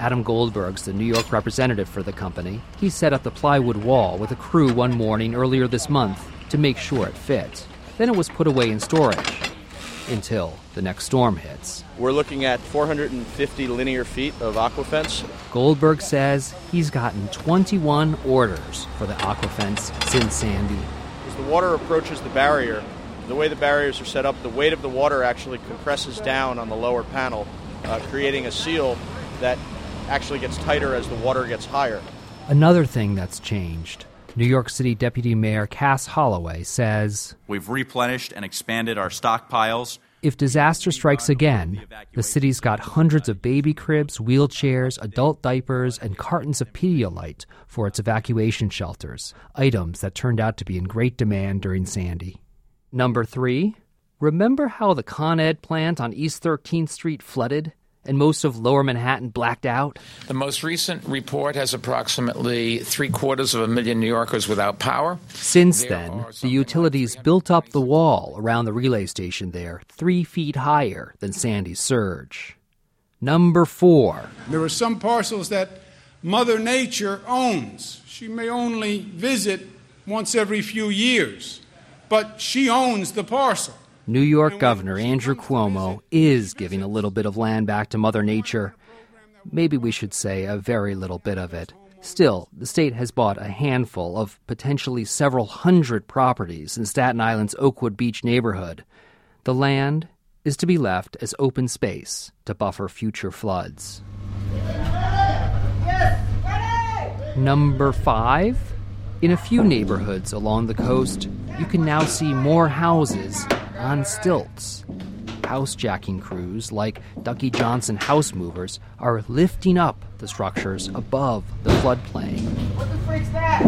Adam Goldberg's the New York representative for the company. He set up the plywood wall with a crew one morning earlier this month to make sure it fit. Then it was put away in storage until the next storm hits. We're looking at 450 linear feet of aquafence. Goldberg says he's gotten 21 orders for the aquafence since Sandy. As the water approaches the barrier, the way the barriers are set up, the weight of the water actually compresses down on the lower panel, uh, creating a seal that actually gets tighter as the water gets higher. Another thing that's changed New York City Deputy Mayor Cas Holloway says We've replenished and expanded our stockpiles. If disaster strikes again, the city's got hundreds of baby cribs, wheelchairs, adult diapers, and cartons of Pedialyte for its evacuation shelters, items that turned out to be in great demand during Sandy. Number three, remember how the Con Ed plant on East 13th Street flooded? And most of lower Manhattan blacked out? The most recent report has approximately three quarters of a million New Yorkers without power. Since there then, the utilities built up the wall around the relay station there, three feet higher than Sandy's surge. Number four. There are some parcels that Mother Nature owns. She may only visit once every few years, but she owns the parcel. New York Governor Andrew Cuomo is giving a little bit of land back to Mother Nature. Maybe we should say a very little bit of it. Still, the state has bought a handful of potentially several hundred properties in Staten Island's Oakwood Beach neighborhood. The land is to be left as open space to buffer future floods. Number five. In a few neighborhoods along the coast, you can now see more houses on stilts. Housejacking crews like Ducky Johnson House Movers are lifting up the structures above the floodplain. What the freak's that?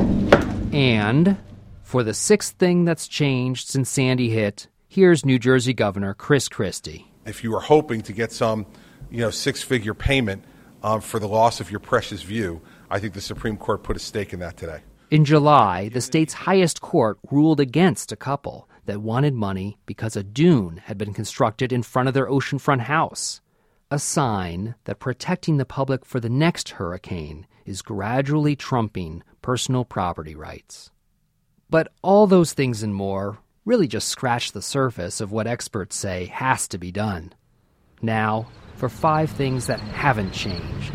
And for the sixth thing that's changed since Sandy hit, here's New Jersey Governor Chris Christie. If you were hoping to get some, you know, six-figure payment um, for the loss of your precious view, I think the Supreme Court put a stake in that today. In July, the state's highest court ruled against a couple that wanted money because a dune had been constructed in front of their oceanfront house. A sign that protecting the public for the next hurricane is gradually trumping personal property rights. But all those things and more really just scratch the surface of what experts say has to be done. Now, for five things that haven't changed.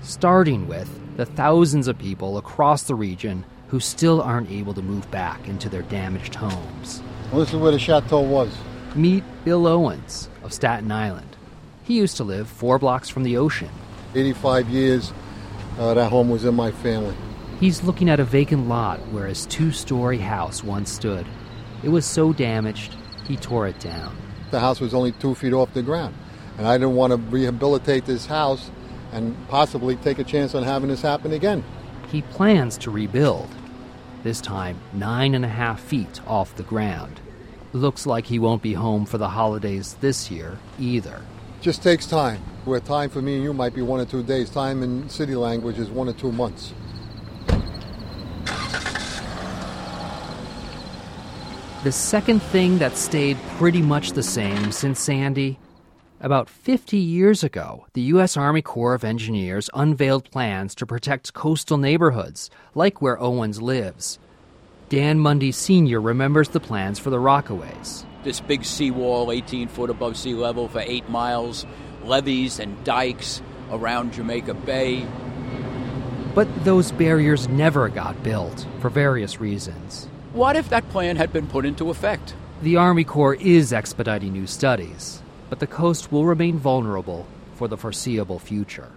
Starting with the thousands of people across the region who still aren't able to move back into their damaged homes. Well, this is where the chateau was. Meet Bill Owens of Staten Island. He used to live four blocks from the ocean. 85 years, uh, that home was in my family. He's looking at a vacant lot where his two story house once stood. It was so damaged, he tore it down. The house was only two feet off the ground, and I didn't want to rehabilitate this house and possibly take a chance on having this happen again. He plans to rebuild, this time nine and a half feet off the ground. Looks like he won't be home for the holidays this year either. Just takes time. Where time for me and you might be one or two days, time in city language is one or two months. The second thing that stayed pretty much the same since Sandy about 50 years ago, the U.S. Army Corps of Engineers unveiled plans to protect coastal neighborhoods, like where Owens lives. Dan Mundy Sr. remembers the plans for the Rockaways. This big seawall, 18 foot above sea level for eight miles, levees and dikes around Jamaica Bay. But those barriers never got built for various reasons. What if that plan had been put into effect? The Army Corps is expediting new studies, but the coast will remain vulnerable for the foreseeable future.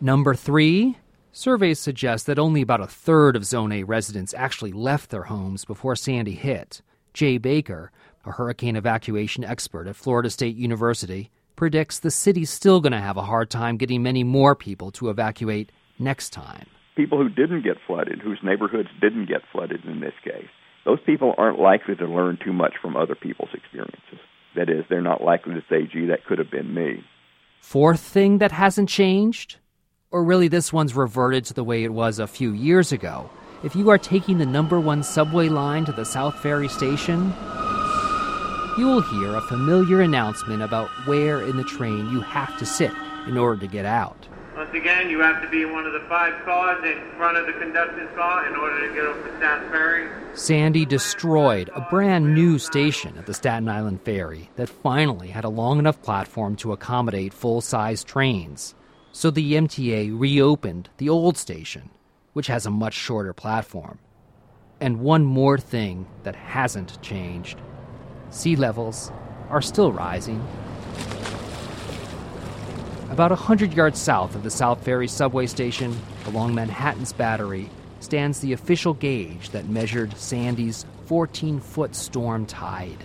Number three, surveys suggest that only about a third of Zone A residents actually left their homes before Sandy hit. Jay Baker, a hurricane evacuation expert at Florida State University, predicts the city's still going to have a hard time getting many more people to evacuate next time. People who didn't get flooded, whose neighborhoods didn't get flooded in this case, those people aren't likely to learn too much from other people's experiences. That is, they're not likely to say, gee, that could have been me. Fourth thing that hasn't changed? Or really, this one's reverted to the way it was a few years ago. If you are taking the number one subway line to the South Ferry station, you will hear a familiar announcement about where in the train you have to sit in order to get out. Once again, you have to be one of the five cars in front of the conductor's car in order to get the South Ferry. Sandy destroyed a brand new station at the Staten Island Ferry that finally had a long enough platform to accommodate full size trains. So the MTA reopened the old station, which has a much shorter platform. And one more thing that hasn't changed sea levels are still rising. About a hundred yards south of the South Ferry subway station, along Manhattan's Battery, stands the official gauge that measured Sandy's 14 foot storm tide.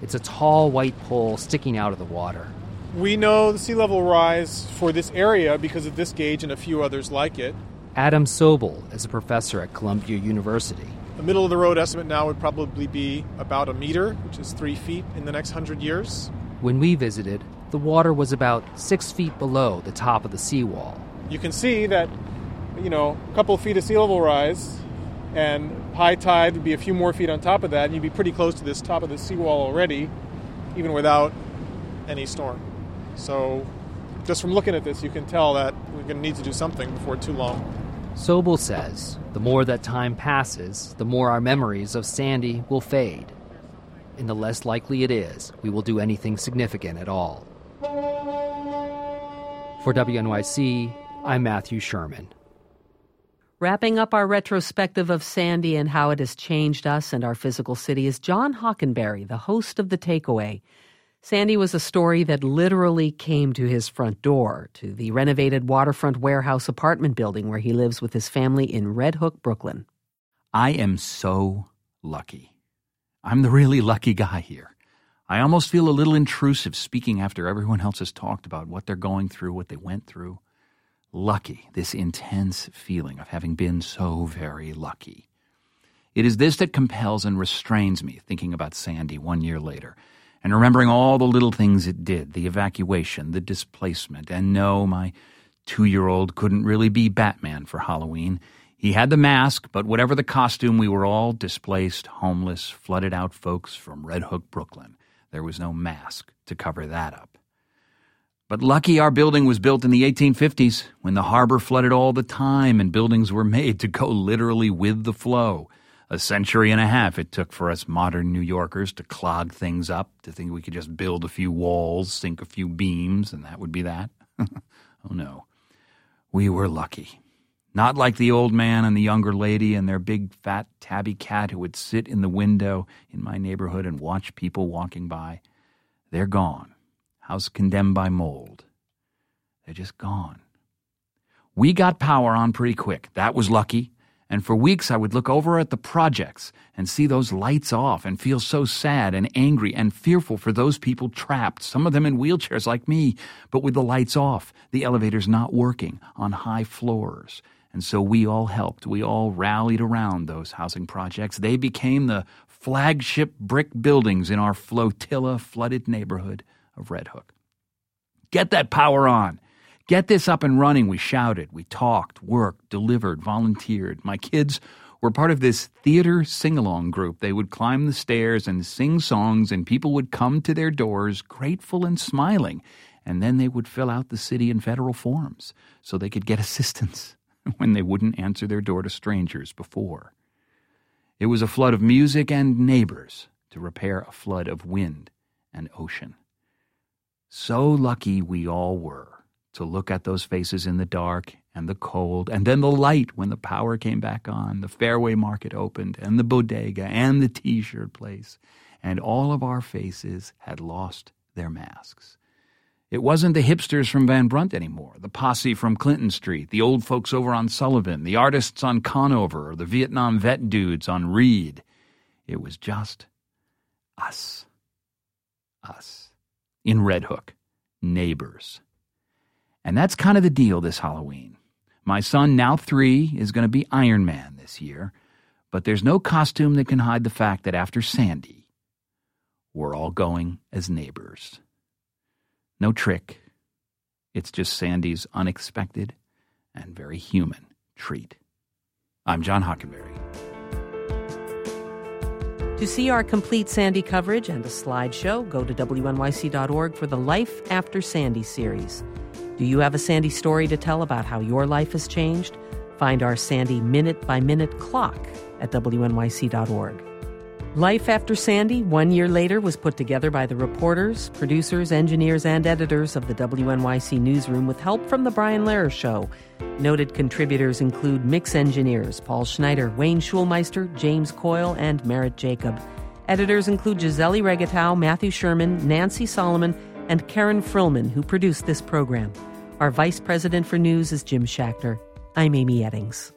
It's a tall white pole sticking out of the water. We know the sea level rise for this area because of this gauge and a few others like it. Adam Sobel is a professor at Columbia University. The middle of the road estimate now would probably be about a meter, which is three feet in the next hundred years. When we visited, the water was about six feet below the top of the seawall. You can see that, you know, a couple of feet of sea level rise, and high tide would be a few more feet on top of that, and you'd be pretty close to this top of the seawall already, even without any storm. So, just from looking at this, you can tell that we're going to need to do something before too long. Sobel says the more that time passes, the more our memories of Sandy will fade, and the less likely it is we will do anything significant at all. For WNYC, I'm Matthew Sherman. Wrapping up our retrospective of Sandy and how it has changed us and our physical city is John Hockenberry, the host of The Takeaway. Sandy was a story that literally came to his front door, to the renovated waterfront warehouse apartment building where he lives with his family in Red Hook, Brooklyn. I am so lucky. I'm the really lucky guy here. I almost feel a little intrusive speaking after everyone else has talked about what they're going through, what they went through. Lucky, this intense feeling of having been so very lucky. It is this that compels and restrains me thinking about Sandy one year later and remembering all the little things it did the evacuation, the displacement, and no, my two year old couldn't really be Batman for Halloween. He had the mask, but whatever the costume, we were all displaced, homeless, flooded out folks from Red Hook, Brooklyn. There was no mask to cover that up. But lucky our building was built in the 1850s when the harbor flooded all the time and buildings were made to go literally with the flow. A century and a half it took for us modern New Yorkers to clog things up, to think we could just build a few walls, sink a few beams, and that would be that. oh no. We were lucky. Not like the old man and the younger lady and their big fat tabby cat who would sit in the window in my neighborhood and watch people walking by. They're gone. House condemned by mold. They're just gone. We got power on pretty quick. That was lucky. And for weeks, I would look over at the projects and see those lights off and feel so sad and angry and fearful for those people trapped, some of them in wheelchairs like me, but with the lights off, the elevators not working on high floors, And so we all helped. We all rallied around those housing projects. They became the flagship brick buildings in our flotilla flooded neighborhood of Red Hook. Get that power on. Get this up and running. We shouted, we talked, worked, delivered, volunteered. My kids were part of this theater sing along group. They would climb the stairs and sing songs, and people would come to their doors grateful and smiling. And then they would fill out the city and federal forms so they could get assistance when they wouldn't answer their door to strangers before. It was a flood of music and neighbors to repair a flood of wind and ocean. So lucky we all were to look at those faces in the dark and the cold, and then the light when the power came back on, the Fairway Market opened, and the bodega, and the t shirt place, and all of our faces had lost their masks. It wasn't the hipsters from Van Brunt anymore, the posse from Clinton Street, the old folks over on Sullivan, the artists on Conover, or the Vietnam vet dudes on Reed. It was just us. Us. In Red Hook. Neighbors. And that's kind of the deal this Halloween. My son, now three, is going to be Iron Man this year, but there's no costume that can hide the fact that after Sandy, we're all going as neighbors. No trick. It's just Sandy's unexpected and very human treat. I'm John Hockenberry. To see our complete Sandy coverage and a slideshow, go to WNYC.org for the Life After Sandy series. Do you have a Sandy story to tell about how your life has changed? Find our Sandy minute by minute clock at WNYC.org. Life After Sandy, one year later, was put together by the reporters, producers, engineers, and editors of the WNYC newsroom with help from The Brian Lehrer Show. Noted contributors include mix engineers Paul Schneider, Wayne Schulmeister, James Coyle, and Merritt Jacob. Editors include Gisele Regatao, Matthew Sherman, Nancy Solomon, and Karen Frillmann, who produced this program. Our vice president for news is Jim Schachter. I'm Amy Eddings.